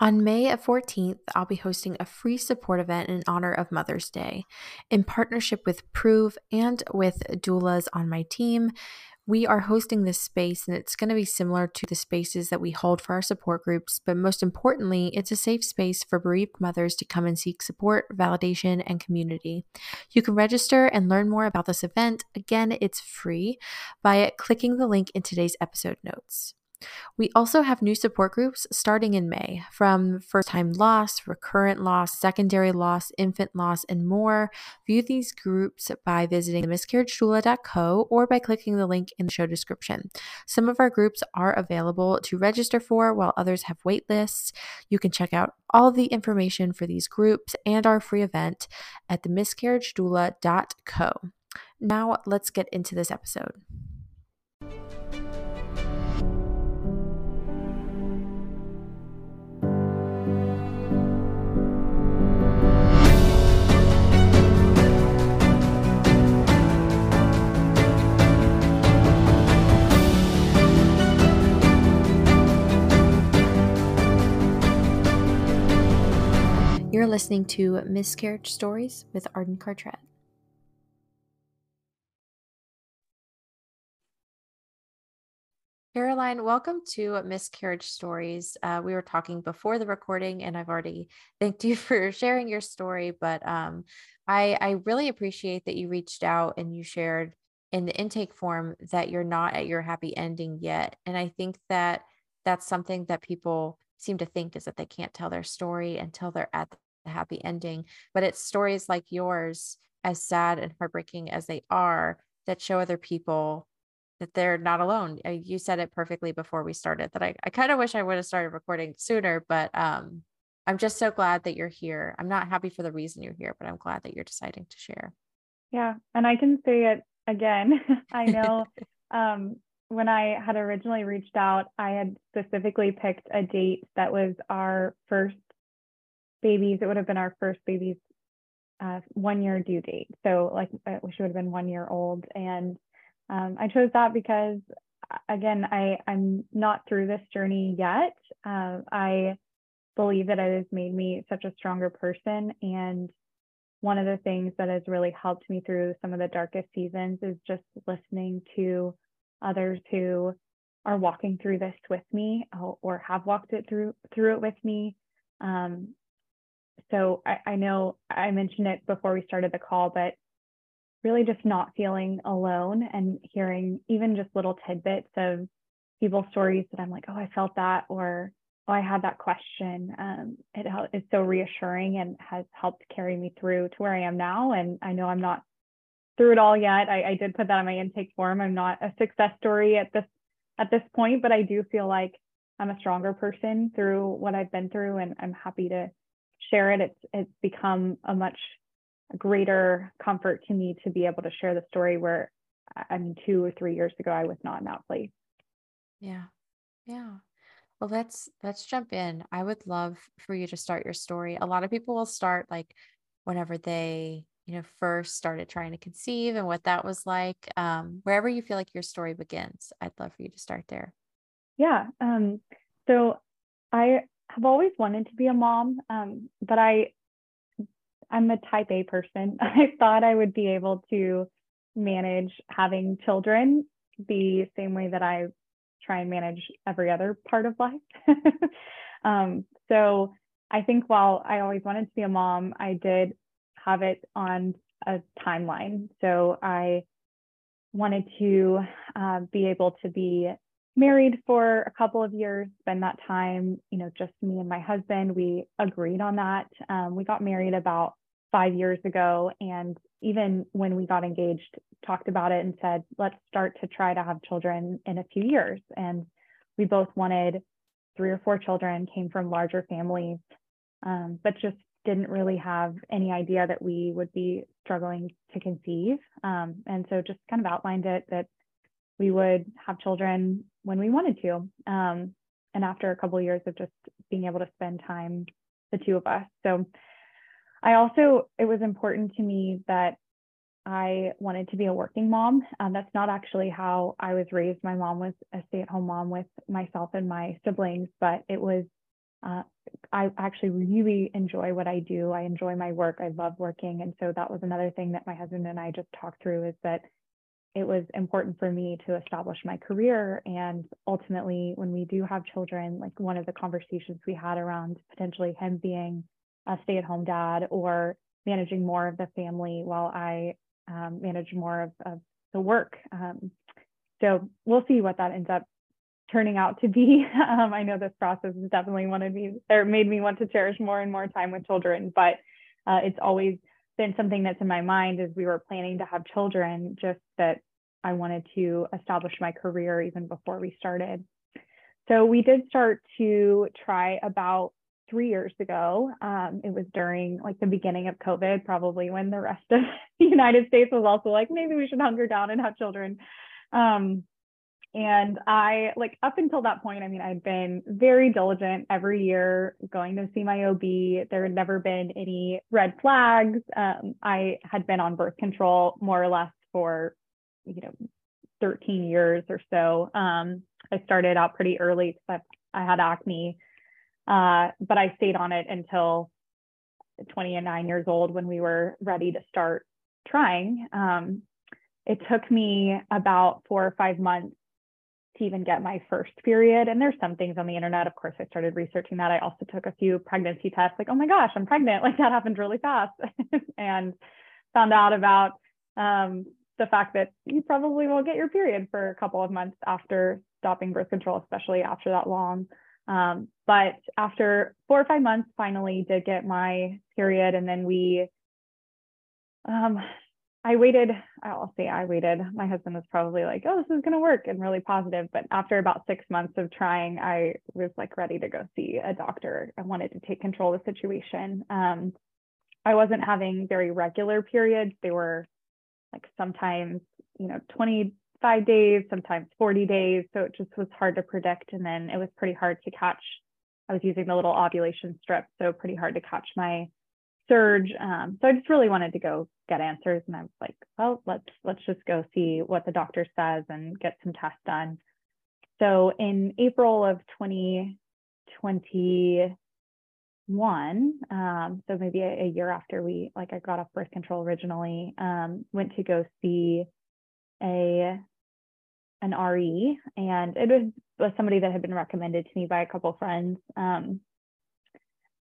On May 14th, I'll be hosting a free support event in honor of Mother's Day. In partnership with Proov and with doulas on my team, we are hosting this space and it's going to be similar to the spaces that we hold for our support groups, but most importantly, it's a safe space for bereaved mothers to come and seek support, validation, and community. You can register and learn more about this event. Again, it's free by clicking the link in today's episode notes. We also have new support groups starting in May from first time loss, recurrent loss, secondary loss, infant loss, and more. View these groups by visiting miscarriagedoula.co or by clicking the link in the show description. Some of our groups are available to register for, while others have wait lists. You can check out all the information for these groups and our free event at the miscarriagedoula.co. Now, let's get into this episode. You're listening to Miscarriage Stories with Arden Cartrette. Caroline, welcome to Miscarriage Stories. Uh, we were talking before the recording, and I've already thanked you for sharing your story. But um, I, I really appreciate that you reached out and you shared in the intake form that you're not at your happy ending yet. And I think that that's something that people seem to think is that they can't tell their story until they're at the happy ending. But it's stories like yours, as sad and heartbreaking as they are, that show other people that they're not alone. Uh, you said it perfectly before we started that I, I kind of wish I would have started recording sooner, but um, I'm just so glad that you're here. I'm not happy for the reason you're here, but I'm glad that you're deciding to share. Yeah. And I can say it again. I know um, when I had originally reached out, I had specifically picked a date that was our first babies, it would have been our first baby's uh, one year due date. So like she would have been one year old. And um, I chose that because again, I, I'm not through this journey yet. Uh, I believe that it has made me such a stronger person. And one of the things that has really helped me through some of the darkest seasons is just listening to others who are walking through this with me or have walked it through through it with me um, so I, I know I mentioned it before we started the call, but really just not feeling alone and hearing even just little tidbits of people's stories that I'm like, oh, I felt that, or oh, I had that question. Um, it is so reassuring and has helped carry me through to where I am now. And I know I'm not through it all yet. I, I did put that on my intake form. I'm not a success story at this at this point, but I do feel like I'm a stronger person through what I've been through, and I'm happy to share it, it's it's become a much greater comfort to me to be able to share the story where I mean two or three years ago I was not in that place. Yeah. Yeah. Well, let's let's jump in. I would love for you to start your story. A lot of people will start like whenever they, you know, first started trying to conceive and what that was like. Um, wherever you feel like your story begins, I'd love for you to start there. Yeah. Um, so I have always wanted to be a mom, um, but I I'm a type A person. I thought I would be able to manage having children the same way that I try and manage every other part of life. um, so I think while I always wanted to be a mom, I did have it on a timeline. So I wanted to uh, be able to be married for a couple of years, spend that time, you know, just me and my husband. We agreed on that. Um, we got married about five years ago. And even when we got engaged, talked about it and said, let's start to try to have children in a few years. And we both wanted three or four children, came from larger families, um, but just didn't really have any idea that we would be struggling to conceive. Um, and so just kind of outlined it that we would have children when we wanted to. Um, and after a couple of years of just being able to spend time, the two of us. So I also, it was important to me that I wanted to be a working mom. Um, that's not actually how I was raised. My mom was a stay at home mom with myself and my siblings, but it was uh, I actually really enjoy what I do. I enjoy my work. I love working. And so that was another thing that my husband and I just talked through is that it was important for me to establish my career. And ultimately, when we do have children, like one of the conversations we had around potentially him being a stay at home dad or managing more of the family while I um, manage more of, of the work. Um, so we'll see what that ends up turning out to be. Um, I know this process has definitely wanted me or made me want to cherish more and more time with children, but uh, it's always been something that's in my mind as we were planning to have children, just that I wanted to establish my career even before we started. So we did start to try about three years ago. Um, it was during like the beginning of COVID, probably when the rest of the United States was also like, maybe we should hunker down and have children. Um, and I, like, up until that point, I mean, I'd been very diligent every year going to see my OB. There had never been any red flags. Um, I had been on birth control more or less for, you know, 13 years or so. Um, I started out pretty early because I had acne, uh, but I stayed on it until 29 years old when we were ready to start trying. Um, it took me about four or five months to even get my first period. And there's some things on the internet. Of course, I started researching that. I also took a few pregnancy tests, like, oh my gosh, I'm pregnant. Like that happened really fast. and found out about um, the fact that you probably won't get your period for a couple of months after stopping birth control, especially after that long. Um, but after four or five months, finally did get my period. And then we um, I waited, I'll say I waited. My husband was probably like, oh, this is going to work and really positive. But after about six months of trying, I was like ready to go see a doctor. I wanted to take control of the situation. Um, I wasn't having very regular periods. They were like sometimes, you know, 25 days, sometimes 40 days. So it just was hard to predict. And then it was pretty hard to catch. I was using the little ovulation strip. So pretty hard to catch my surge. Um, so I just really wanted to go get answers, and I was like, well, let's let's just go see what the doctor says and get some tests done. So in April of 2021, um, so maybe a, a, year after we like I got off birth control originally, um, went to go see a an RE, and it was, was somebody that had been recommended to me by a couple friends. Um,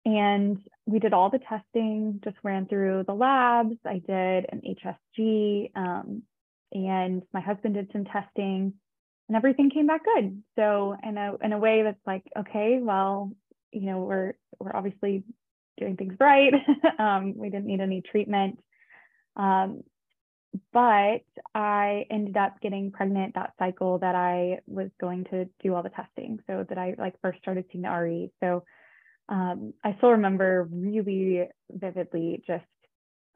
and we did all the testing, just ran through the labs. I did an HSG, um, and my husband did some testing, and everything came back good. So in a in a way that's like, okay, well, you know, we're we're obviously doing things right. um, we didn't need any treatment. Um, but I ended up getting pregnant that cycle that I was going to do all the testing. So that I like first started seeing the RE. So um, I still remember really vividly just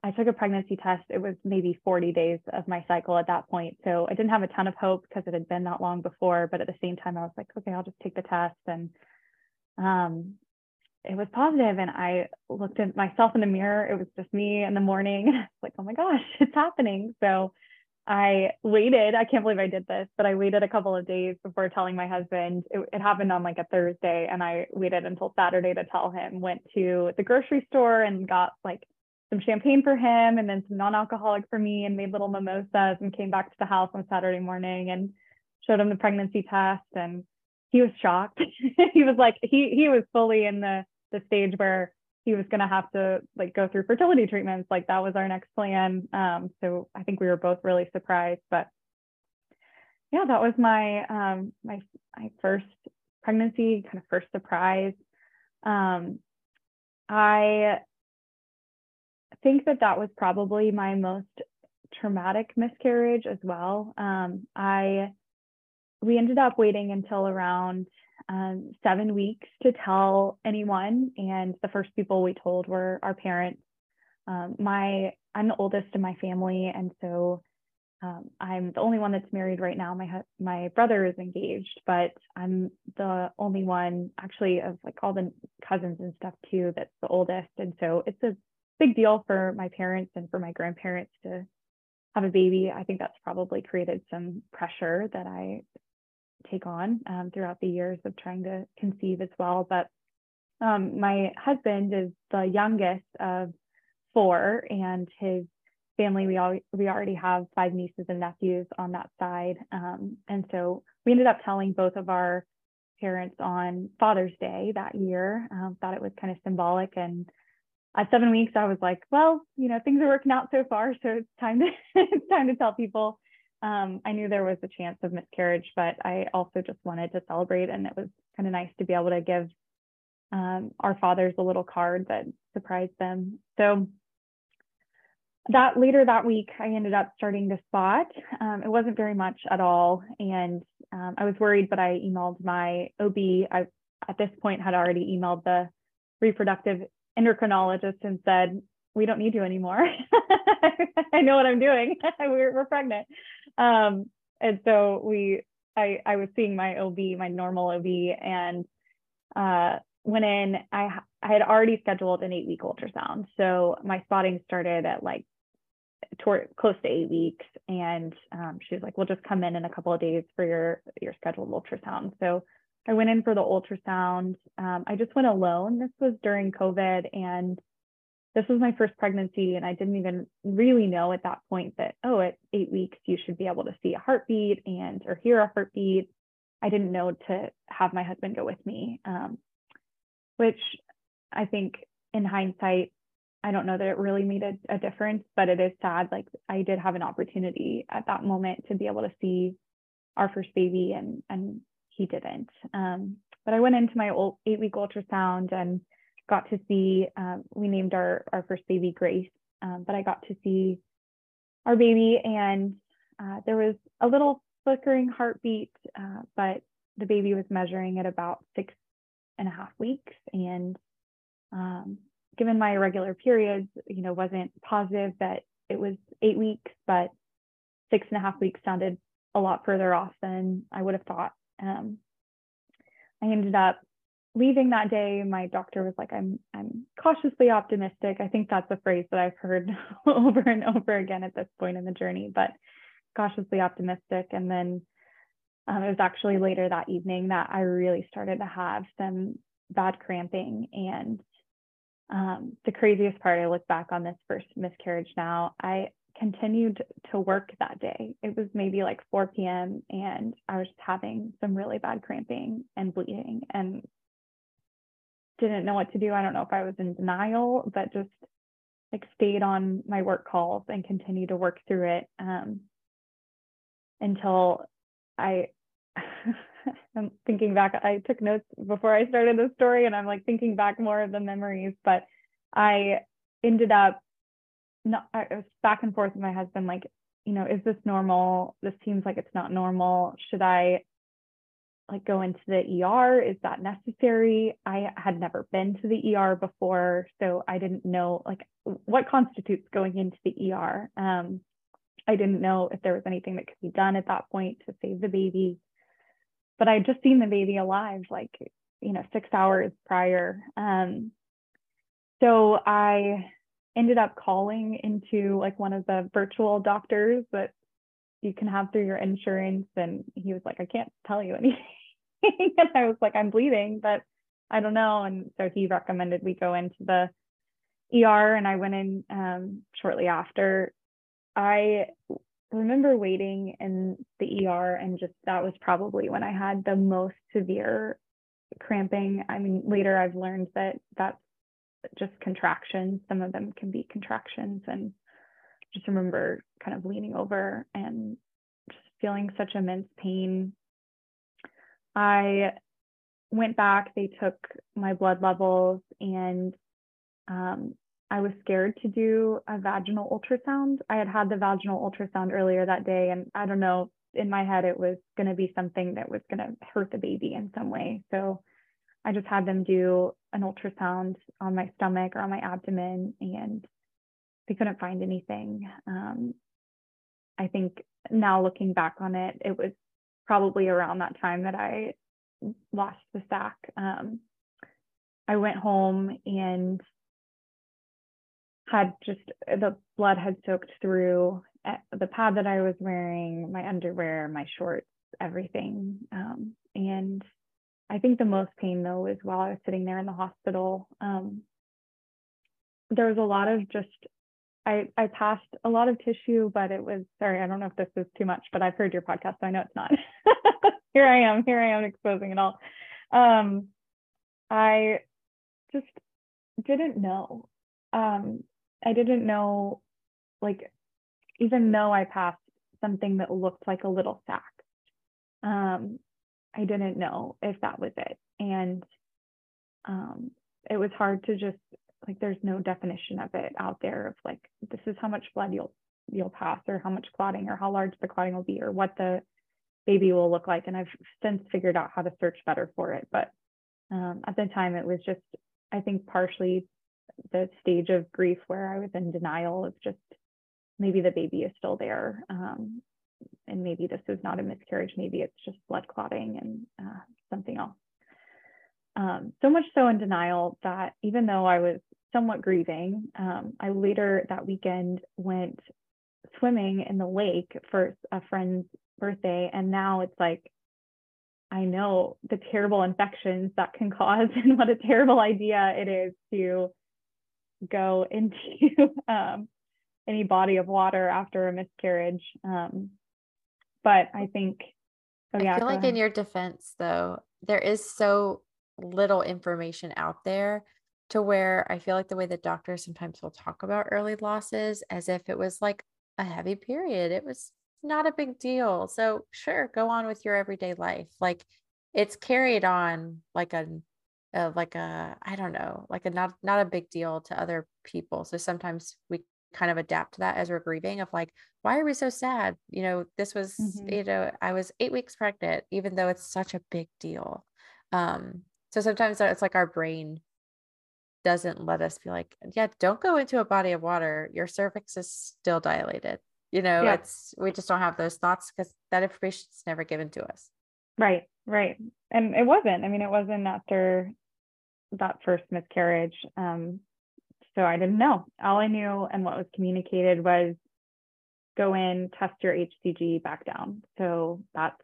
I took a pregnancy test. It was maybe 40 days of my cycle at that point. So I didn't have a ton of hope because it had been that long before. But at the same time, I was like, okay, I'll just take the test. And um, it was positive. And I looked at myself in the mirror. It was just me in the morning. Like, oh my gosh, it's happening. So I waited. I can't believe I did this, but I waited a couple of days before telling my husband. It, it, happened on like a Thursday, and I waited until Saturday to tell him. Went to the grocery store and got like some champagne for him and then some non-alcoholic for me and made little mimosas and came back to the house on Saturday morning and showed him the pregnancy test and he was shocked. he was like he he was fully in the the stage where he was going to have to like go through fertility treatments like that was our next plan. Um, so i think we were both really surprised but yeah that was my um, my my first pregnancy kind of first surprise. Um, i think that that was probably my most traumatic miscarriage as well. Um, i we ended up waiting until around um, seven weeks to tell anyone. And the first people we told were our parents. Um, my I'm the oldest in my family, and so um, I'm the only one that's married right now. My my brother is engaged, but I'm the only one actually of like all the cousins and stuff too that's the oldest. And so it's a big deal for my parents and for my grandparents to have a baby. I think that's probably created some pressure that I take on um, throughout the years of trying to conceive as well. But Um, my husband is the youngest of four, and his family we all we already have five nieces and nephews on that side, um, and so we ended up telling both of our parents on Father's Day that year. Um, thought it was kind of symbolic, and at seven weeks, I was like, well, you know, things are working out so far, so it's time to it's time to tell people. Um, I knew there was a chance of miscarriage, but I also just wanted to celebrate, and it was kind of nice to be able to give um, our fathers a little card that surprised them. So that later that week, I ended up starting to spot. Um, it wasn't very much at all, and um, I was worried, but I emailed my OB. I at this point had already emailed the reproductive endocrinologist and said, "We don't need you anymore. I know what I'm doing. we're, we're pregnant." Um, and so we, I, I was seeing my OB, my normal OB, and uh, went in. I, I had already scheduled an eight week ultrasound, so my spotting started at like toward close to eight weeks, and um, she was like, "We'll just come in in a couple of days for your your scheduled ultrasound." So I went in for the ultrasound. Um, I just went alone. This was during COVID, and this was my first pregnancy. And I didn't even really know at that point that, oh, at eight weeks, you should be able to see a heartbeat and or hear a heartbeat. I didn't know to have my husband go with me, um, which I think in hindsight, I don't know that it really made a, a difference, but it is sad. Like I did have an opportunity at that moment to be able to see our first baby and and he didn't. Um, but I went into my old eight week ultrasound and got to see, um, we named our, our first baby Grace, um, but I got to see our baby and uh, there was a little flickering heartbeat, uh, but the baby was measuring at about six and a half weeks. And um, given my irregular periods, you know, wasn't positive that it was eight weeks, but six and a half weeks sounded a lot further off than I would have thought. Um, I ended up leaving that day. My doctor was like, "I'm I'm cautiously optimistic." I think that's a phrase that I've heard over and over again at this point in the journey, but cautiously optimistic. And then um, it was actually later that evening that I really started to have some bad cramping and um, the craziest part, I look back on this first miscarriage now, I continued to work that day. It was maybe like 4 p.m. and I was having some really bad cramping and bleeding and didn't know what to do. I don't know if I was in denial, but just like stayed on my work calls and continued to work through it um, until I. I'm thinking back. I took notes before I started the story, and I'm like thinking back more of the memories. But I ended up not I was back and forth with my husband, like, you know, is this normal? This seems like it's not normal. Should I like go into the ER? Is that necessary? I had never been to the ER before, so I didn't know like what constitutes going into the ER. Um, I didn't know if there was anything that could be done at that point to save the baby. But I had just seen the baby alive, like, you know, six hours prior. Um, so I ended up calling into like one of the virtual doctors that you can have through your insurance. And he was like, I can't tell you anything. and I was like, I'm bleeding, but I don't know. And so he recommended we go into the ER and I went in um, shortly after. I remember waiting in the ER and just that was probably when I had the most severe cramping. I mean, later I've learned that that's just contractions. Some of them can be contractions. And just remember kind of leaning over and just feeling such immense pain. I went back, they took my blood levels, and um, I was scared to do a vaginal ultrasound. I had had the vaginal ultrasound earlier that day, and I don't know, in my head, it was going to be something that was going to hurt the baby in some way. So I just had them do an ultrasound on my stomach or on my abdomen, and they couldn't find anything. Um, I think now looking back on it, it was probably around that time that I lost the sac. Um, I went home and had just the blood had soaked through eh, the pad that I was wearing, my underwear, my shorts, everything. Um, and I think the most pain though is while I was sitting there in the hospital. Um, there was a lot of just I I passed a lot of tissue, but it was sorry, I don't know if this is too much, but I've heard your podcast, so I know it's not. here I am, here I am exposing it all. Um, I just didn't know. Um, I didn't know, like, even though I passed something that looked like a little sac, um, I didn't know if that was it, and um, it was hard to just like there's no definition of it out there of like this is how much blood you'll you'll pass or how much clotting or how large the clotting will be or what the baby will look like. And i've since figured out how to search better for it. But um, at the time it was just i think partially the stage of grief where i was in denial of just maybe the baby is still there um, and maybe this is not a miscarriage. Maybe it's just blood clotting and uh, something else um, so much so in denial that even though I was somewhat grieving, um, I later that weekend went swimming in the lake for a friend's birthday. And now it's like, I know the terrible infections that can cause and what a terrible idea it is to go into um, any body of water after a miscarriage. Um, but I think, oh yeah. I feel like ahead. in your defense, though, there is so little information out there to where I feel like the way that doctors sometimes will talk about early losses as if it was like a heavy period. It was not a big deal. So sure, go on with your everyday life. Like it's carried on like a, a like a I don't know, like a not not a big deal to other people. So sometimes we kind of adapt to that as we're grieving of like why are we so sad you know this was mm-hmm. you know i was eight weeks pregnant even though it's such a big deal um so sometimes it's like our brain doesn't let us be like, yeah, don't go into a body of water. Your cervix is still dilated. You know, yeah. it's we just don't have those thoughts because that information's never given to us. Right, right. And it wasn't. I mean, it wasn't after that first miscarriage. Um, so I didn't know. All I knew and what was communicated was go in, test your HCG back down. So that's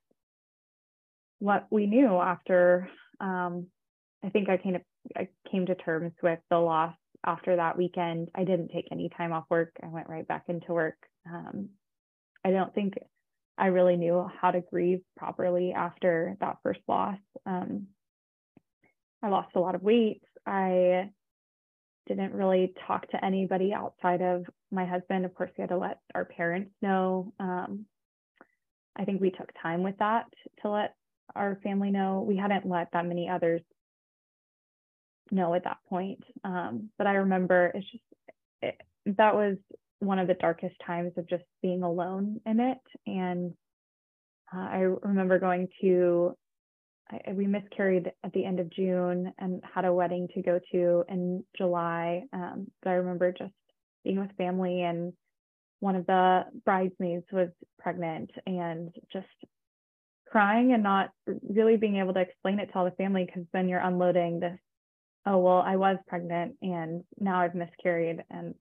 what we knew after um, I think I kind of I came to terms with the loss after that weekend. I didn't take any time off work. I went right back into work. Um, I don't think I really knew how to grieve properly after that first loss. Um, I lost a lot of weight. I didn't really talk to anybody outside of my husband. Of course, we had to let our parents know. Um, I think we took time with that to let our family know. We hadn't let that many others know at that point. Um, but I remember it's just it, that was one of the darkest times of just being alone in it. And uh, I remember going to, I, we miscarried at the end of June and had a wedding to go to in July. Um, but I remember just being with family and one of the bridesmaids was pregnant and just crying and not really being able to explain it to all the family because then you're unloading this oh well i was pregnant and now i've miscarried and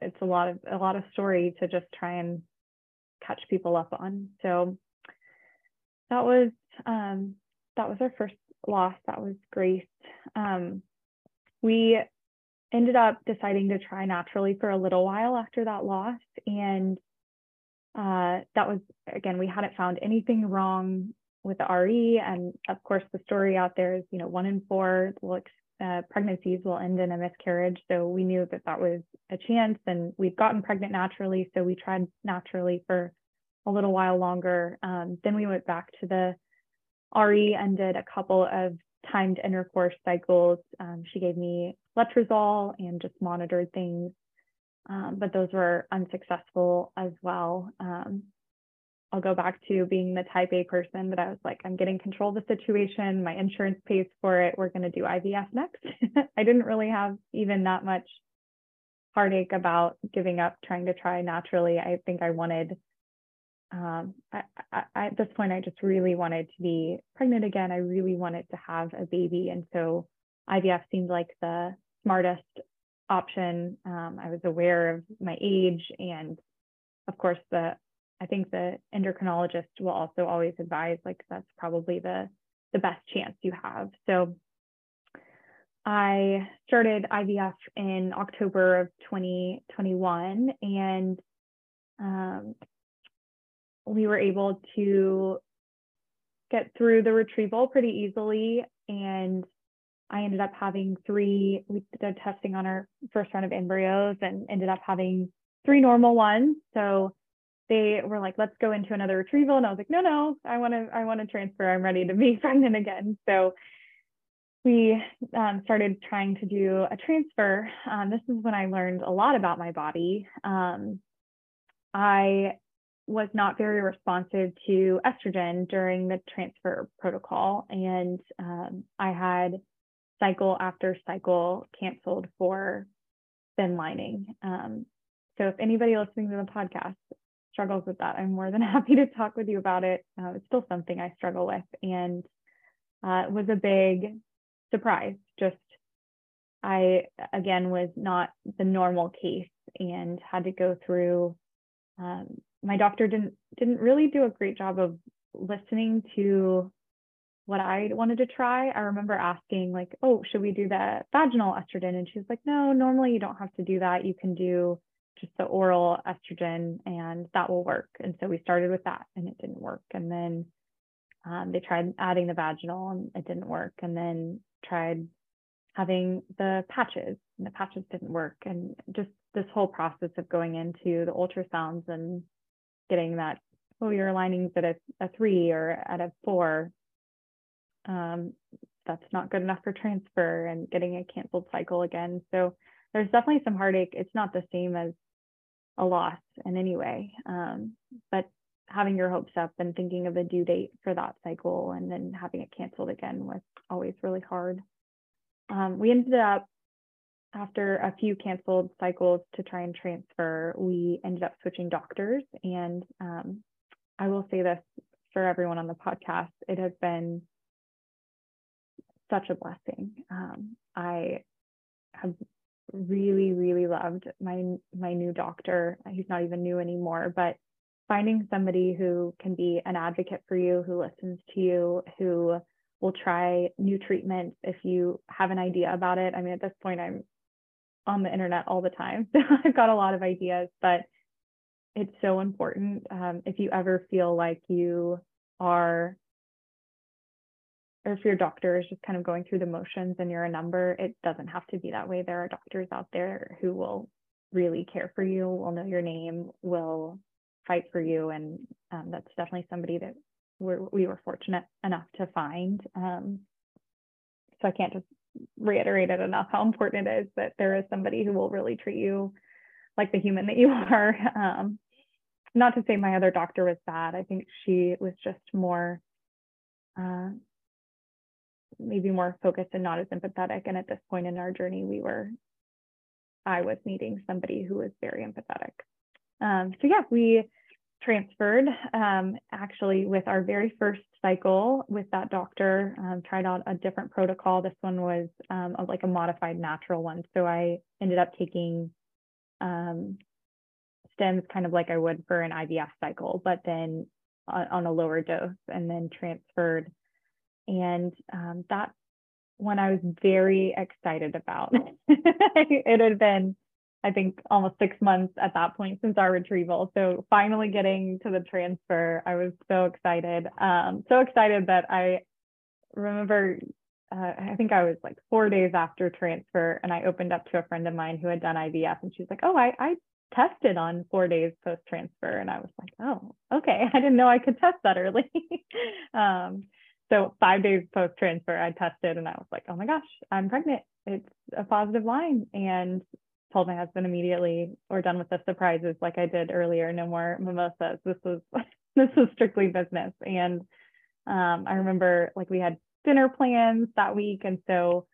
it's a lot of a lot of story to just try and catch people up on. So that was um that was our first loss. That was grace um we ended up deciding to try naturally for a little while after that loss and uh, that was again we hadn't found anything wrong with the RE and of course the story out there is you know one in four will uh, pregnancies will end in a miscarriage. So we knew that that was a chance, and we'd gotten pregnant naturally. So we tried naturally for a little while longer. Um, then we went back to the RE and did a couple of timed intercourse cycles. Um, she gave me letrozole and just monitored things, um, but those were unsuccessful as well. I'll go back to being the type A person that I was like, I'm getting control of the situation. My insurance pays for it. We're going to do IVF next. I didn't really have even that much heartache about giving up trying to try naturally. I think I wanted, um, I, I, at this point, I just really wanted to be pregnant again. I really wanted to have a baby. And so IVF seemed like the smartest option. Um, I was aware of my age and of course the I think the endocrinologist will also always advise like that's probably the the best chance you have. So I started IVF in October of 2021 and um, we were able to get through the retrieval pretty easily. And I ended up having three, we did testing on our first round of embryos and ended up having three normal ones. So they were like, let's go into another retrieval. And I was like, no, no, I want to, I want to transfer. I'm ready to be pregnant again. So we um, started trying to do a transfer. Um, this is when I learned a lot about my body. Um, I was not very responsive to estrogen during the transfer protocol, and um, I had cycle after cycle canceled for thin lining. Um, so if anybody listening to the podcast struggles with that, I'm more than happy to talk with you about it. Uh, it's still something I struggle with, and uh, it was a big surprise. Just I again was not the normal case and had to go through. Um, my doctor didn't didn't really do a great job of listening to what I wanted to try. I remember asking like, "Oh, should we do the vaginal estrogen?" And she was like, "No, normally you don't have to do that. You can do just the oral estrogen, and that will work." And so we started with that, and it didn't work. And then um, they tried adding the vaginal, and it didn't work. And then tried having the patches and the patches didn't work and just this whole process of going into the ultrasounds and getting that oh your lining's at a, a three or at a four um, that's not good enough for transfer and getting a canceled cycle again so there's definitely some heartache it's not the same as a loss in any way um, but having your hopes up and thinking of a due date for that cycle and then having it canceled again was always really hard. Um, we ended up, after a few canceled cycles to try and transfer, we ended up switching doctors. And um, I will say this for everyone on the podcast it has been such a blessing. Um, I have really, really loved my my new doctor. He's not even new anymore, but finding somebody who can be an advocate for you, who listens to you, who will try new treatments if you have an idea about it. I mean, at this point, I'm on the internet all the time, so I've got a lot of ideas, but it's so important. Um, if you ever feel like you are, or if your doctor is just kind of going through the motions and you're a number, it doesn't have to be that way. There are doctors out there who will really care for you, will know your name, will fight for you. And um, that's definitely somebody that we're, we were fortunate enough to find. Um, so I can't just reiterate it enough how important it is that there is somebody who will really treat you like the human that you are. Um, not to say my other doctor was bad. I think she was just more, uh, maybe more focused and not as empathetic. And at this point in our journey, we were, I was needing somebody who was very empathetic. Um, so yeah, we transferred um, actually with our very first cycle with that doctor, um, tried out a different protocol. This one was um, like a modified natural one. So I ended up taking um, stims kind of like I would for an IVF cycle, but then on, on a lower dose and then transferred. And um, that one I was very excited about. it had been I think almost six months at that point since our retrieval. So finally getting to the transfer, I was so excited. Um, so excited that I remember, uh, I think I was like four days after transfer, and I opened up to a friend of mine who had done IVF, and she was like, "Oh, I, I tested on four days post transfer," and I was like, "Oh, okay, I didn't know I could test that early." um, so five days post transfer, I tested, and I was like, "Oh my gosh, I'm pregnant." It's a positive line, and told my husband immediately, we're done with the surprises like I did earlier. No more mimosas. This was this was strictly business. And um, I remember like we had dinner plans that week, and so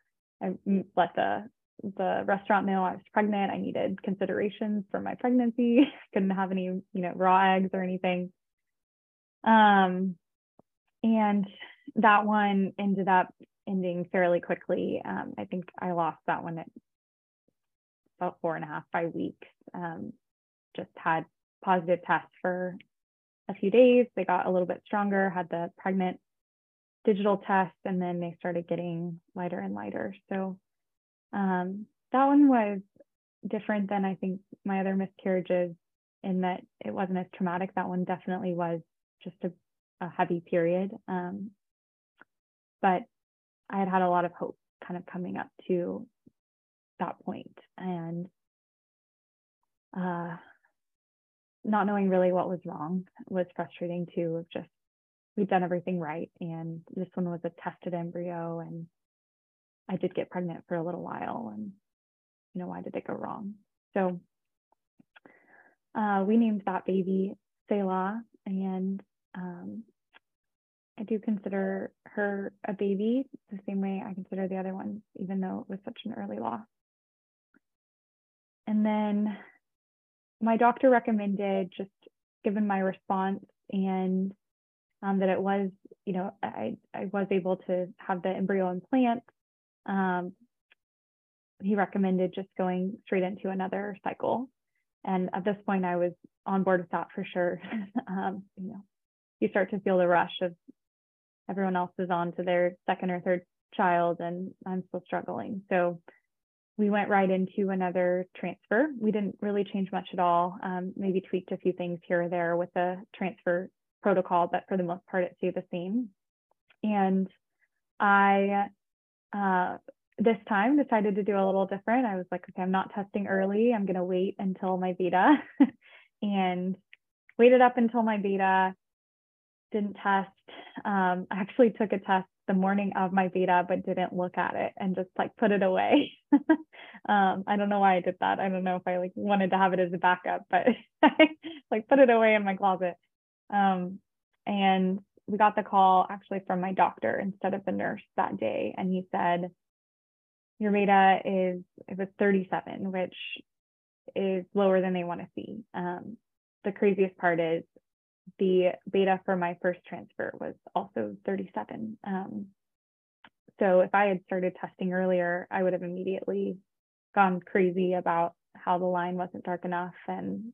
I let the the restaurant know I was pregnant. I needed considerations for my pregnancy. Couldn't have any, you know, raw eggs or anything. Um, and that one ended up ending fairly quickly. Um, I think I lost that one at about four and a half, five weeks. Um, just had positive tests for a few days. They got a little bit stronger, had the pregnant digital tests, and then they started getting lighter and lighter. So um, that one was different than I think my other miscarriages in that it wasn't as traumatic. That one definitely was just a, a heavy period. Um, but I had had a lot of hope kind of coming up to that point. And uh, not knowing really what was wrong was frustrating too of just we'd done everything right and this one was a tested embryo and I did get pregnant for a little while and you know why did it go wrong? So uh, we named that baby Selah and um, I do consider her a baby the same way I consider the other ones even though it was such an early loss and then my doctor recommended just given my response and um, that it was, you know, I, I was able to have the embryo implant. Um, he recommended just going straight into another cycle. And at this point, I was on board with that for sure. um, you know, you start to feel the rush of everyone else is on to their second or third child, and I'm still struggling. So we went right into another transfer. We didn't really change much at all, um, maybe tweaked a few things here or there with the transfer protocol, but for the most part, it stayed the same. And I, uh, this time decided to do a little different. I was like, okay, I'm not testing early. I'm going to wait until my beta and waited up until my beta, didn't test. Um, I actually took a test the morning of my beta, but didn't look at it and just like put it away. um, I don't know why I did that. I don't know if I like wanted to have it as a backup, but I like put it away in my closet. Um, and we got the call actually from my doctor instead of the nurse that day. And he said, Your beta is, it was 37, which is lower than they want to see. Um, the craziest part is the beta for my first transfer was also 37. Um, so if I had started testing earlier, I would have immediately gone crazy about how the line wasn't dark enough. And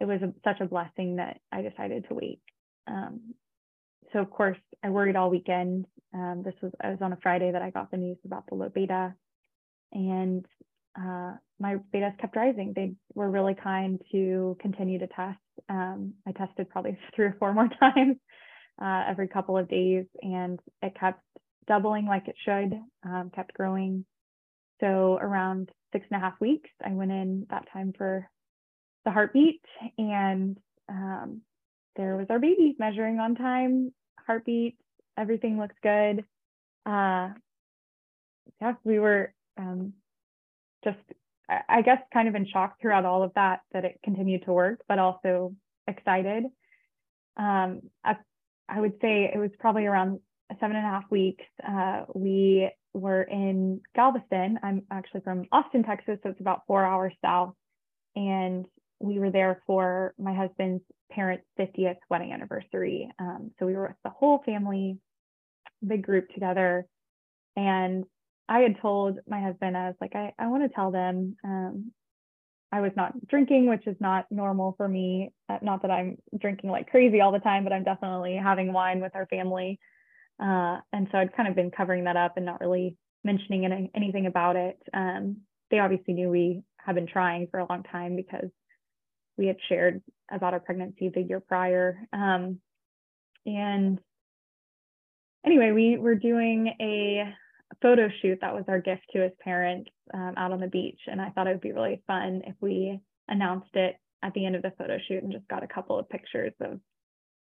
it was a, such a blessing that I decided to wait. Um, so of course, I worried all weekend. Um, this was I was on a Friday that I got the news about the low beta, and uh, my betas kept rising. They were really kind to continue to test. Um, I tested probably three or four more times uh, every couple of days, and it kept doubling like it should, um, kept growing. So around six and a half weeks, I went in that time for the heartbeat, and um, there was our baby measuring on time, heartbeat, everything looks good. Uh, yeah, we were um, just I guess kind of in shock throughout all of that that it continued to work, but also excited. Um, I, I, would say it was probably around seven and a half weeks. Uh, we were in Galveston. I'm actually from Austin, Texas, so it's about four hours south. And we were there for my husband's parents' 50th wedding anniversary. Um, so we were with the whole family, big group together. And I had told my husband, I was like, I, I want to tell them um, I was not drinking, which is not normal for me. Uh, not that I'm drinking like crazy all the time, but I'm definitely having wine with our family. Uh, and so I'd kind of been covering that up and not really mentioning any, anything about it. Um, they obviously knew we had been trying for a long time because we had shared about our pregnancy the year prior. Um, and anyway, we were doing a photo shoot that was our gift to his parents um, out on the beach. And I thought it would be really fun if we announced it at the end of the photo shoot and just got a couple of pictures of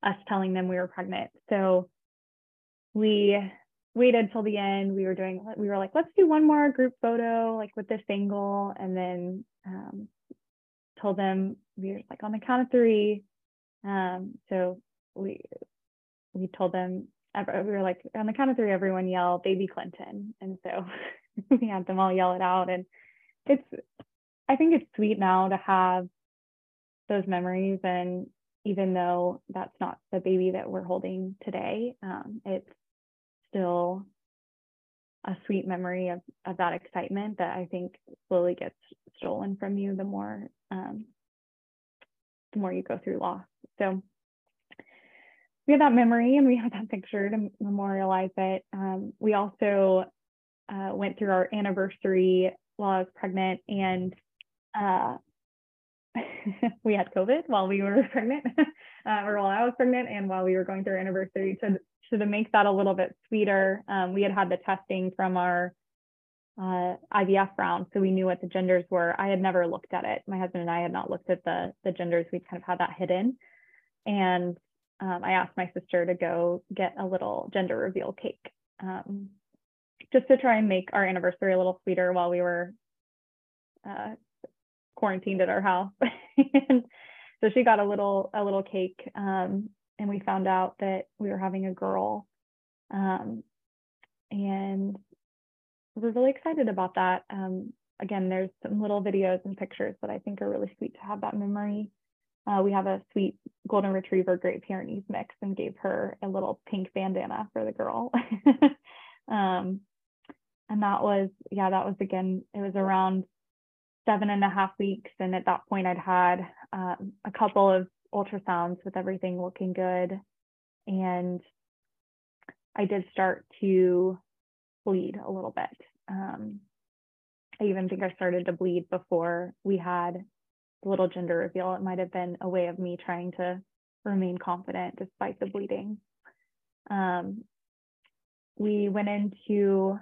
us telling them we were pregnant. So we waited till the end. We were doing, we were like, let's do one more group photo, like with this angle. And then um, told them we were like on the count of three. Um, so we we told them we were like on the count of three, everyone yell baby Clinton. And so we had them all yell it out. And it's, I think it's sweet now to have those memories. And even though that's not the baby that we're holding today, um, it's still a sweet memory of, of that excitement that I think slowly gets stolen from you the more um, the more you go through loss. So we have that memory and we have that picture to memorialize it. Um, we also uh, went through our anniversary while I was pregnant and uh, we had COVID while we were pregnant, uh, or while I was pregnant, and while we were going through our anniversary. To, to make that a little bit sweeter, um, we had had the testing from our uh, IVF round, so we knew what the genders were. I had never looked at it. My husband and I had not looked at the the genders. We kind of had that hidden, and um, I asked my sister to go get a little gender reveal cake, um, just to try and make our anniversary a little sweeter while we were uh, quarantined at our house. and so she got a little a little cake, um, and we found out that we were having a girl, um, and we're really excited about that. Um, again, there's some little videos and pictures that I think are really sweet to have that memory. Uh, we have a sweet golden retriever Great Pyrenees mix and gave her a little pink bandana for the girl. um, and that was, yeah, that was again, it was around seven and a half weeks. And at that point, I'd had um, a couple of ultrasounds with everything looking good. And I did start to bleed a little bit. Um, I even think I started to bleed before we had little gender reveal. It might have been a way of me trying to remain confident despite the bleeding. Um, we went into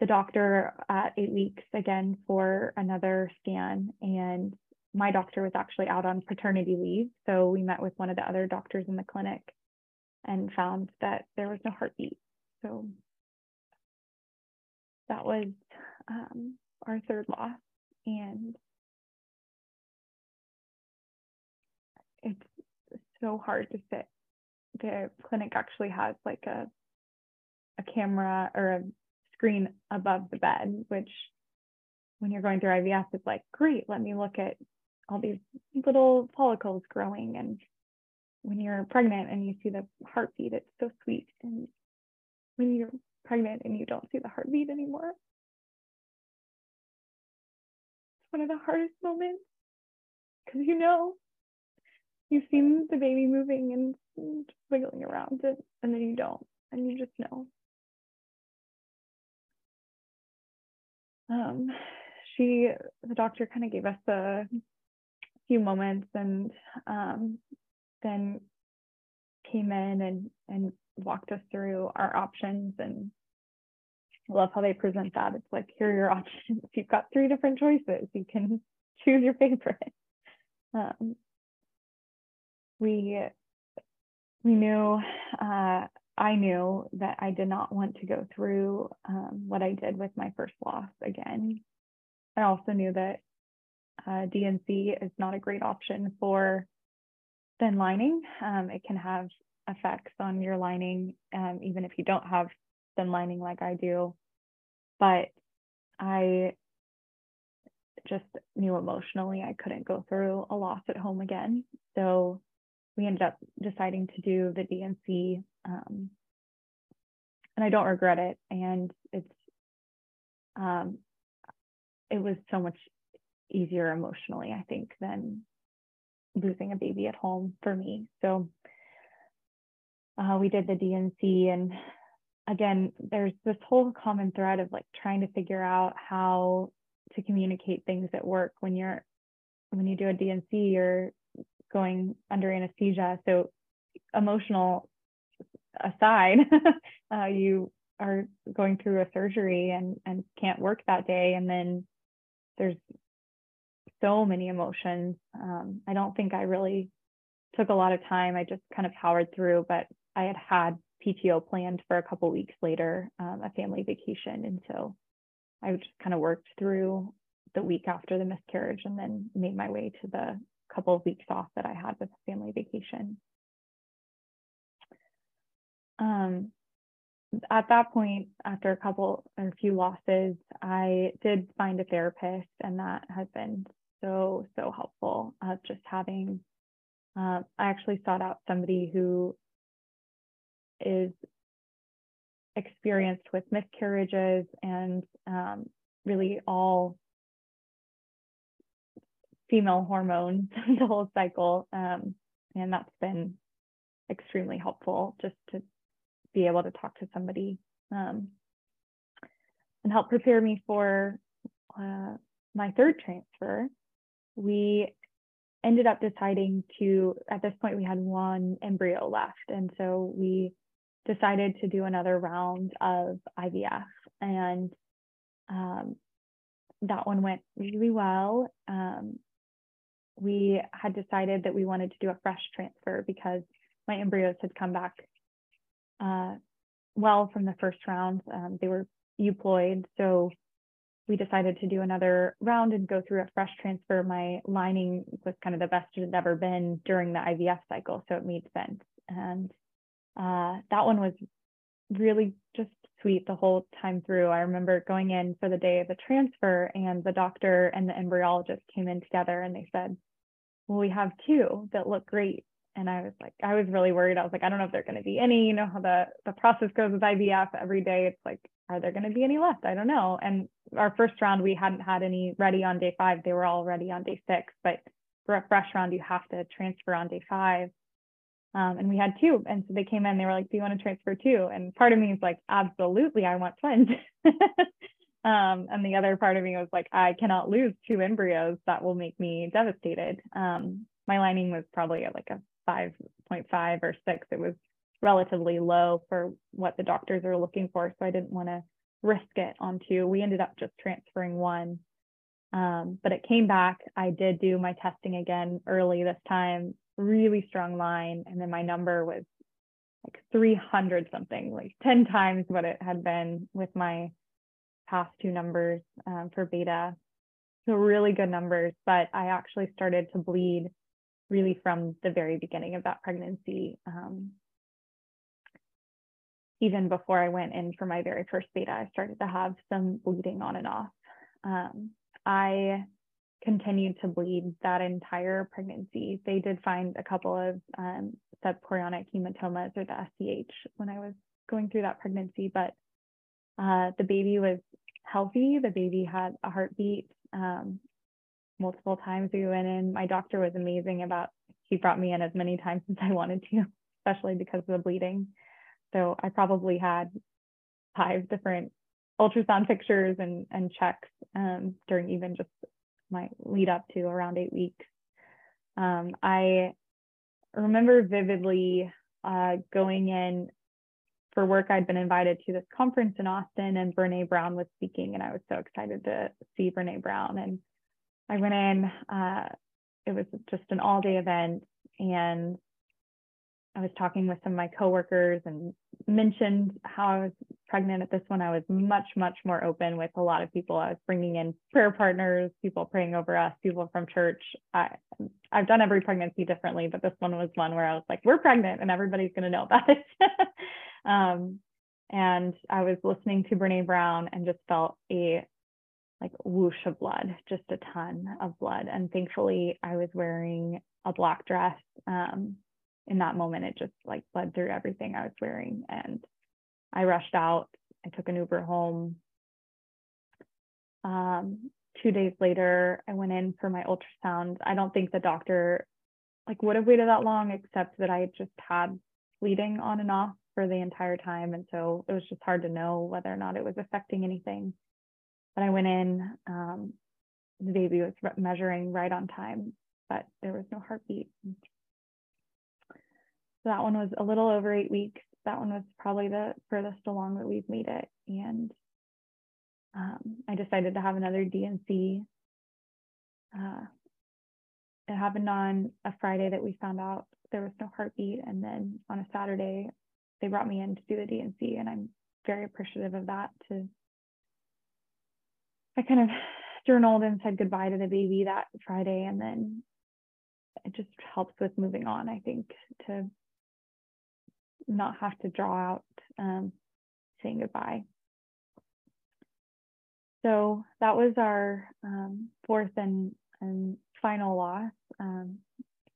the doctor at eight weeks again for another scan. And my doctor was actually out on paternity leave. So we met with one of the other doctors in the clinic and found that there was no heartbeat. So that was um, our third loss. And it's so hard to sit. The clinic actually has like a a camera or a screen above the bed, which when you're going through IVF, it's like, great, let me look at all these little follicles growing. And when you're pregnant and you see the heartbeat, it's so sweet. And when you're pregnant and you don't see the heartbeat anymore, it's one of the hardest moments because you know you've seen the baby moving and, wiggling around it, and then you don't, and you just know. um, she, the doctor kind of gave us a few moments and um, then came in and, and walked us through our options and I love how they present that. It's like, here are your options. You've got three different choices. You can choose your favorite. Um, we we knew uh, I knew that I did not want to go through um, what I did with my first loss again. I also knew that uh, D&C is not a great option for thin lining. Um, it can have effects on your lining, um, even if you don't have thin lining like I do. But I just knew emotionally I couldn't go through a loss at home again. So we ended up deciding to do the D&C um, and I don't regret it. And it's um, it was so much easier emotionally, I think, than losing a baby at home for me. So uh, we did the D&C, again, there's this whole common thread of like trying to figure out how to communicate things at work when you're when you do a D&C, you're going under anesthesia. So emotional aside, uh, you are going through a surgery and and can't work that day, and then there's so many emotions. Um, I don't think I really took a lot of time. I just kind of powered through, but I had had PTO planned for a couple weeks later, um, a family vacation, and so I just kind of worked through the week after the miscarriage and then made my way to the couple of weeks off that I had with family vacation. Um, at that point, after a couple or a few losses, I did find a therapist, and that has been so, so helpful of just having. Uh, I actually sought out somebody who is experienced with miscarriages and um, really all female hormones the whole cycle um, and that's been extremely helpful just to be able to talk to somebody um, and help prepare me for uh, my third transfer. We ended up deciding to, at this point, we had one embryo left. And so we decided to do another round of IVF. And um, that one went really well. Um, we had decided that we wanted to do a fresh transfer because my embryos had come back uh, well from the first round. Um, they were euploid, so we decided to do another round and go through a fresh transfer. My lining was kind of the best it had ever been during the IVF cycle, so it made sense. And uh, that one was really just sweet the whole time through. I remember going in for the day of the transfer, and the doctor and the embryologist came in together and they said, Well, we have two that look great. And I was like, I was really worried. I was like, I don't know if there are going to be any. You know how the, the process goes with IVF every day. It's like, are there going to be any left? I don't know. And our first round, we hadn't had any ready on day five. They were all ready on day six. But for a fresh round, you have to transfer on day five. Um, and we had two. And so they came in, they were like, Do you want to transfer two? And part of me is like, Absolutely, I want twins. um, and the other part of me was like, I cannot lose two embryos. That will make me devastated. Um, my lining was probably at like a 5.5 or six. It was relatively low for what the doctors are looking for. So I didn't want to risk it on two. We ended up just transferring one. Um, but it came back. I did do my testing again early this time really strong line. And then my number was like 300 something, like 10 times what it had been with my past two numbers um, for beta. So really good numbers, but I actually started to bleed really from the very beginning of that pregnancy. Um, even before I went in for my very first beta, I started to have some bleeding on and off. Um, I continued to bleed that entire pregnancy. They did find a couple of um, subchorionic hematomas or the SCH when I was going through that pregnancy, but uh, the baby was healthy. The baby had a heartbeat um, multiple times we went in. My doctor was amazing about, he brought me in as many times as I wanted to, especially because of the bleeding. So I probably had five different ultrasound pictures and, and checks um, during even just my lead up to around eight weeks. Um, I remember vividly uh, going in for work. I'd been invited to this conference in Austin, and Brene Brown was speaking, and I was so excited to see Brene Brown. And I went in. Uh, it was just an all-day event, and I was talking with some of my coworkers and mentioned how I was pregnant at this one. I was much, much more open with a lot of people. I was bringing in prayer partners, people praying over us, people from church. I, I've done every pregnancy differently, but this one was one where I was like, we're pregnant and everybody's going to know about it. um, and I was listening to Brene Brown and just felt a like whoosh of blood, just a ton of blood. And thankfully, I was wearing a black dress. Um, in that moment, it just like bled through everything I was wearing. And I rushed out. I took an Uber home. Um, two days later, I went in for my ultrasound. I don't think the doctor like would have waited that long, except that I just had bleeding on and off for the entire time. And so it was just hard to know whether or not it was affecting anything. But I went in, um, the baby was measuring right on time, but there was no heartbeat. So that one was a little over eight weeks. That one was probably the furthest along that we've made it. And um, I decided to have another D&C. Uh, it happened on a Friday that we found out there was no heartbeat. And then on a Saturday, they brought me in to do the D&C. And I'm very appreciative of that. To I kind of journaled and said goodbye to the baby that Friday. And then it just helps with moving on, I think, to not have to draw out um, saying goodbye. So that was our um, fourth and, and final loss. Um,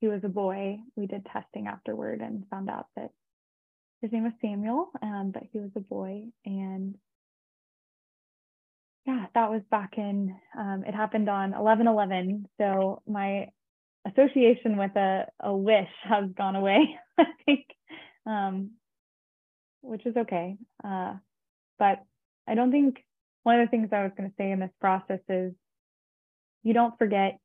he was a boy. We did testing afterward and found out that his name was Samuel, um, but he was a boy. And yeah, that was back in, um, it happened on 11 11. So my association with a, a wish has gone away, I think, um, which is okay. Uh, but I don't think one of the things I was going to say in this process is you don't forget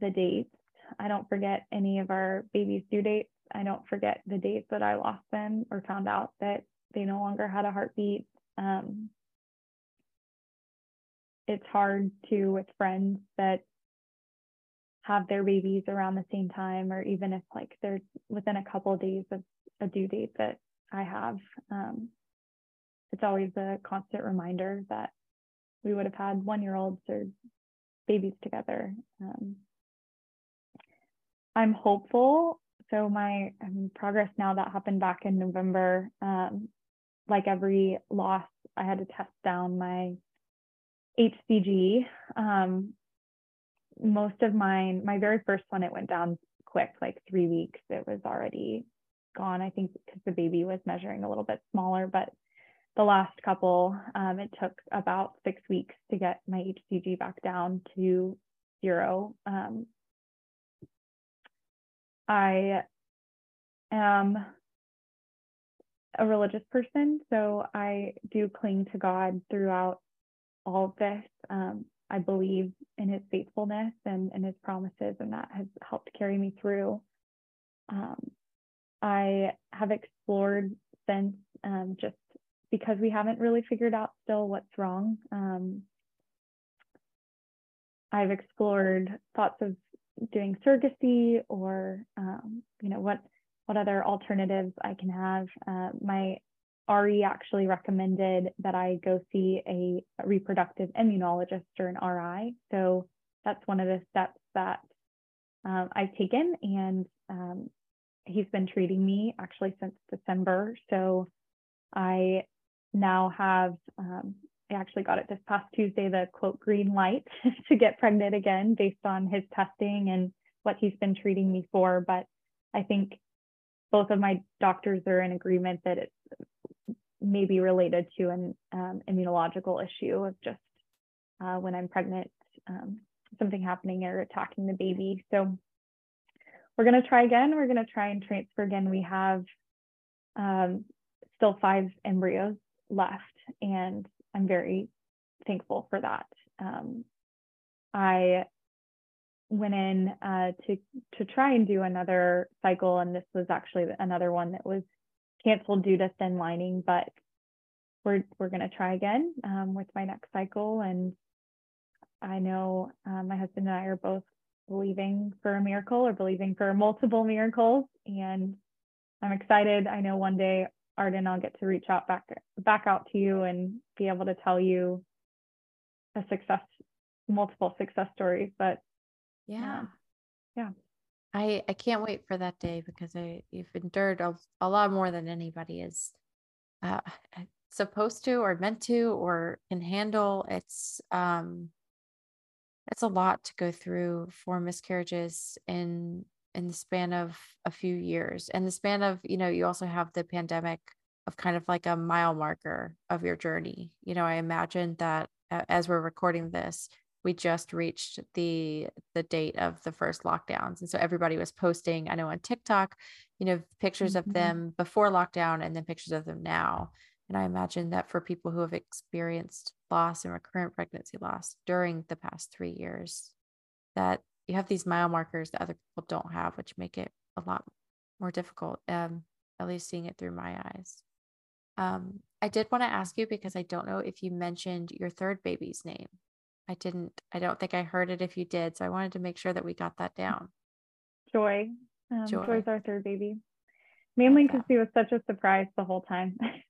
the dates. I don't forget any of our babies' due dates. I don't forget the dates that I lost them or found out that they no longer had a heartbeat. Um, it's hard to with friends that have their babies around the same time, or even if like they're within a couple of days of a due date that I have. Um, it's always a constant reminder that we would have had one year olds or babies together. Um, I'm hopeful. So my progress now that happened back in November, um, like every loss, I had to test down my HCG. Um, most of mine, my very first one, it went down quick, like three weeks. It was already gone. I think because the baby was measuring a little bit smaller, but the last couple, um, it took about six weeks to get my HCG back down to zero. Um, I am a religious person, so I do cling to God throughout all of this. Um, I believe in his faithfulness and, and his promises, and that has helped carry me through. Um, I have explored since um, just because we haven't really figured out still what's wrong. Um, I've explored thoughts of doing surrogacy or um, you know what what other alternatives I can have. Uh, my RE actually recommended that I go see a reproductive immunologist or an RI. So that's one of the steps that um, I've taken, and um, he's been treating me actually since December. So I now have, um, I actually got it this past Tuesday, the quote green light to get pregnant again based on his testing and what he's been treating me for. But I think both of my doctors are in agreement that it's may be related to an um, immunological issue of just uh, when I'm pregnant, um, something happening or attacking the baby. So we're going to try again. We're going to try and transfer again. We have um, still five embryos left, and I'm very thankful for that. Um, I went in uh, to to try and do another cycle, and this was actually another one that was canceled due to thin lining, but we're we're going to try again um, with my next cycle. And I know um, my husband and I are both believing for a miracle or believing for multiple miracles, and I'm excited. I know one day, Arden, I'll get to reach out back back out to you and be able to tell you a success, multiple success stories. But yeah, um, yeah. I, I can't wait for that day because I, you've endured a, a lot more than anybody is uh, supposed to or meant to or can handle. It's um, it's a lot to go through for miscarriages in in the span of a few years. And the span of you know you also have the pandemic of kind of like a mile marker of your journey. You know, I imagine that uh, as we're recording this, we just reached the the date of the first lockdowns and so everybody was posting i know on tiktok you know pictures mm-hmm. of them before lockdown and then pictures of them now and i imagine that for people who have experienced loss and recurrent pregnancy loss during the past three years that you have these mile markers that other people don't have which make it a lot more difficult um, at least seeing it through my eyes um, i did want to ask you because i don't know if you mentioned your third baby's name I didn't, I don't think I heard it if you did. So I wanted to make sure that we got that down. Joy. Um, Joy. Joy's our third baby. Mainly because he was such a surprise the whole time.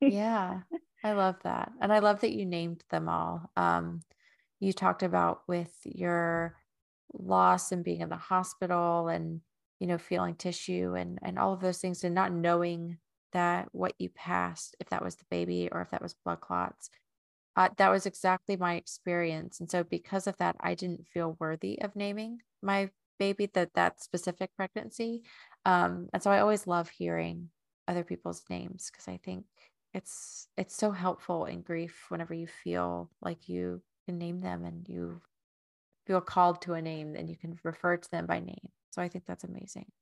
yeah, I love that. And I love that you named them all. Um, you talked about with your loss and being in the hospital and, you know, feeling tissue and, and all of those things and not knowing that what you passed, if that was the baby or if that was blood clots, uh, that was exactly my experience. And so, because of that, I didn't feel worthy of naming my baby that that specific pregnancy. Um, and so, I always love hearing other people's names because I think it's it's so helpful in grief whenever you feel like you can name them and you feel called to a name, then you can refer to them by name. So I think that's amazing.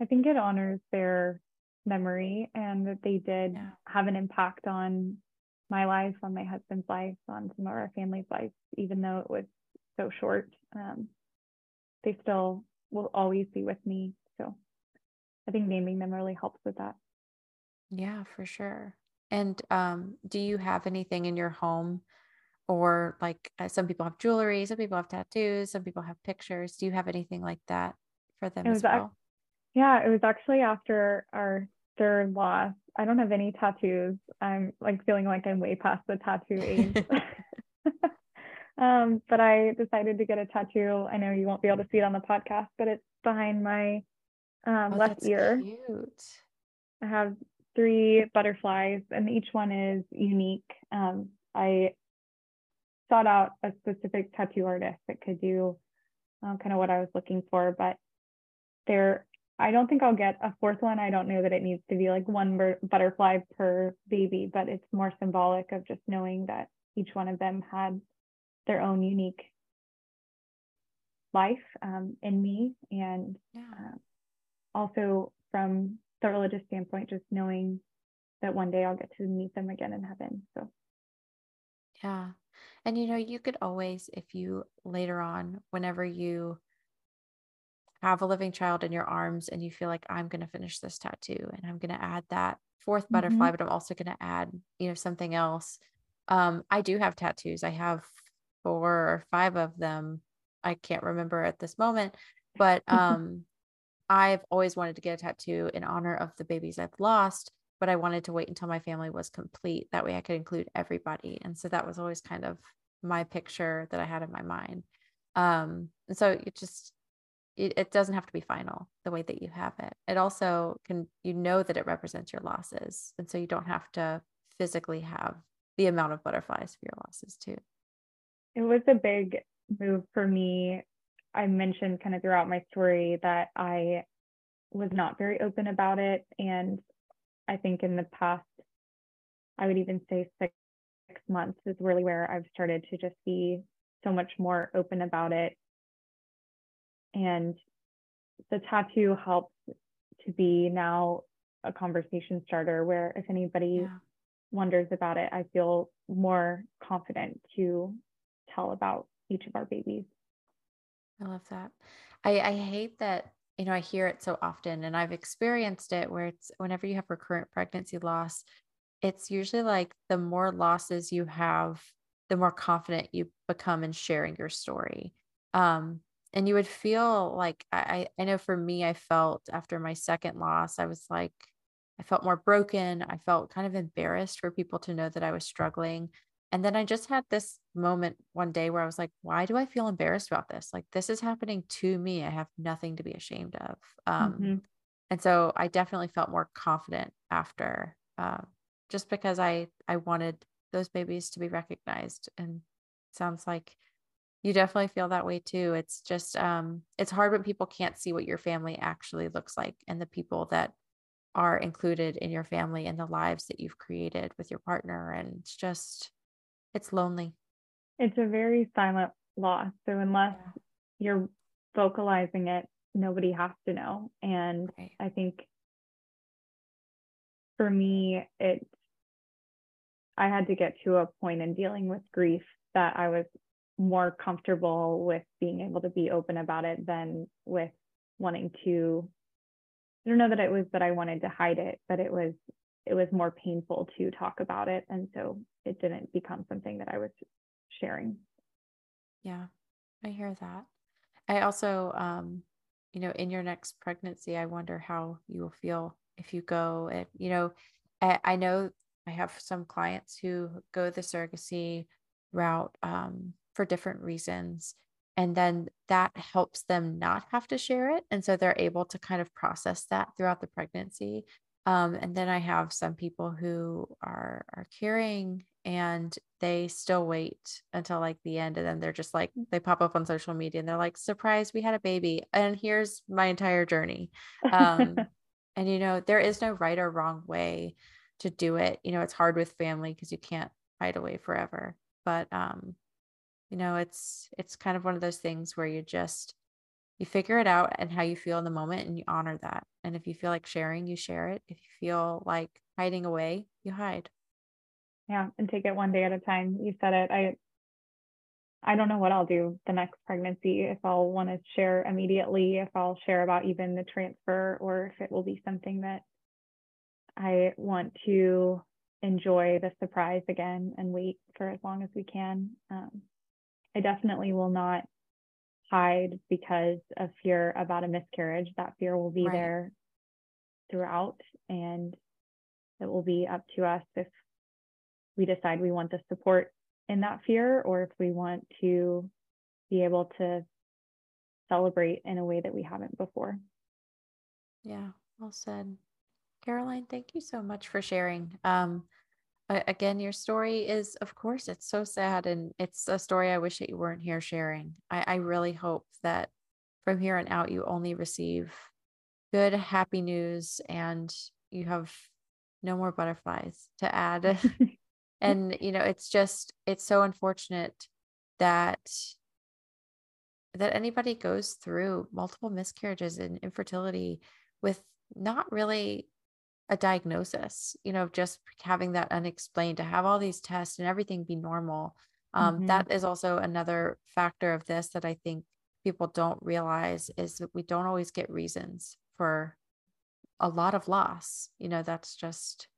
I think it honors their memory and that they did Yeah. have an impact on my life, on my husband's life, on some of our family's life, even though it was so short. Um, they still will always be with me. So I think naming them really helps with that. Yeah, for sure. And um, do you have anything in your home or like uh, some people have jewelry, some people have tattoos, some people have pictures. Do you have anything like that for them as was ac- well? Yeah, it was actually after our third loss. I don't have any tattoos. I'm like feeling like I'm way past the tattoo age. um, but I decided to get a tattoo. I know you won't be able to see it on the podcast, but it's behind my um, Oh, left that's ear. cute. I have three butterflies, and each one is unique. Um, I sought out a specific tattoo artist that could do um, kind of what I was looking for, but there, I don't think I'll get a fourth one. I don't know that it needs to be like one bur- butterfly per baby, but it's more symbolic of just knowing that each one of them had their own unique life um, in me and Yeah. uh, also from the religious standpoint, just knowing that one day I'll get to meet them again in heaven. So Yeah. And you know, you could always, if you later on, whenever you have a living child in your arms and you feel like I'm going to finish this tattoo and I'm going to add that 4th Mhm. butterfly, but I'm also going to add, you know, something else. Um, I do have tattoos. I have four or five of them. I can't remember at this moment, but um, I've always wanted to get a tattoo in honor of the babies I've lost, but I wanted to wait until my family was complete. That way I could include everybody. And so that was always kind of my picture that I had in my mind. Um, and so it just, it, it doesn't have to be final the way that you have it. It also can, you know, that it represents your losses. And so you don't have to physically have the amount of butterflies for your losses too. it was a big move for me. I mentioned kind of throughout my story that I was not very open about it. And I think in the past, I would even say six, six months is really where I've started to just be so much more open about it. And the tattoo helps to be now a conversation starter where if anybody Yeah. wonders about it, I feel more confident to tell about each of our babies. I love that. I, I hate that, you know, I hear it so often and I've experienced it where it's whenever you have recurrent pregnancy loss, it's usually like the more losses you have, the more confident you become in sharing your story. Um, and you would feel like I, I know for me, I felt after my second loss, I was like, I felt more broken. I felt kind of embarrassed for people to know that I was struggling. And then I just had this moment one day where I was like, why do I feel embarrassed about this? Like, this is happening to me. I have nothing to be ashamed of. Um, Mhm. and so I definitely felt more confident after, uh, just because I I wanted those babies to be recognized. And sounds like you definitely feel that way too. It's just um, it's hard when people can't see what your family actually looks like and the people that are included in your family and the lives that you've created with your partner. And it's just it's lonely. It's a very silent loss. So unless Yeah. you're vocalizing it, nobody has to know. And Right. I think for me, it I had to get to a point in dealing with grief that I was more comfortable with being able to be open about it than with wanting to I don't know that it was that I wanted to hide it, but it was it was more painful to talk about it. And so it didn't become something that I was sharing. Yeah, I hear that. I also, um, you know, in your next pregnancy, I wonder how you will feel if you go. And, you know, I, I know I have some clients who go the surrogacy route um, for different reasons. And then that helps them not have to share it. And so they're able to kind of process that throughout the pregnancy. Um, and then I have some people who are are carrying and they still wait until like the end and then they're just like they pop up on social media and they're like surprise we had a baby and here's my entire journey. Um and you know there is no right or wrong way to do it. You know it's hard with family because you can't hide away forever. But um You know, it's it's kind of one of those things where you just you figure it out and how you feel in the moment and you honor that. And if you feel like sharing, you share it. If you feel like hiding away, you hide. Yeah, and take it one day at a time. You said it. I I don't know what I'll do the next pregnancy, if I'll want to share immediately, if I'll share about even the transfer, or if it will be something that I want to enjoy the surprise again and wait for as long as we can. Um, I definitely will not hide because of fear about a miscarriage. That fear will be right. there throughout, and it will be up to us if we decide we want the support in that fear or if we want to be able to celebrate in a way that we haven't before. Yeah, well said. Caroline, thank you so much for sharing. Um, again, your story is, of course, it's so sad. And it's a story I wish that you weren't here sharing. I, I really hope that from here on out, you only receive good, happy news and you have no more butterflies to add. and, you know, it's just, it's so unfortunate that that anybody goes through multiple miscarriages and infertility with not really a diagnosis, you know, just having that unexplained, to have all these tests and everything be normal. Um, mm-hmm. that is also another factor of this that I think people don't realize is that we don't always get reasons for a lot of loss. You know, that's just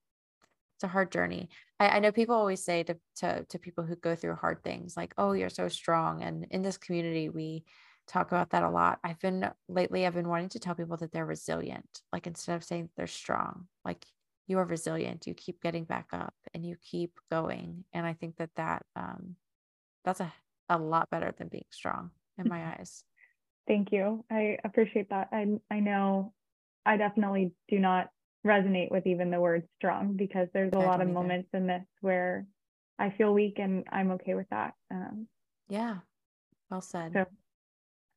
it's a hard journey. I, I know people always say to, to to people who go through hard things like, "Oh, you're so strong." And in this community, we talk about that a lot. I've been lately, I've been wanting to tell people that they're resilient. Like instead of saying they're strong, like you are resilient. You keep getting back up and you keep going. And I think that that um, that's a a lot better than being strong in my eyes. Thank you. I appreciate that. I I know I definitely do not resonate with even the word strong because there's a I lot of moments in this where I feel weak and I'm okay with that. Um, yeah. Well said. So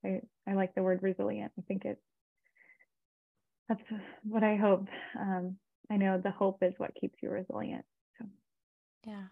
I, I like the word resilient. I think it's that's what I hope. Um, I know the hope is what keeps you resilient. So yeah,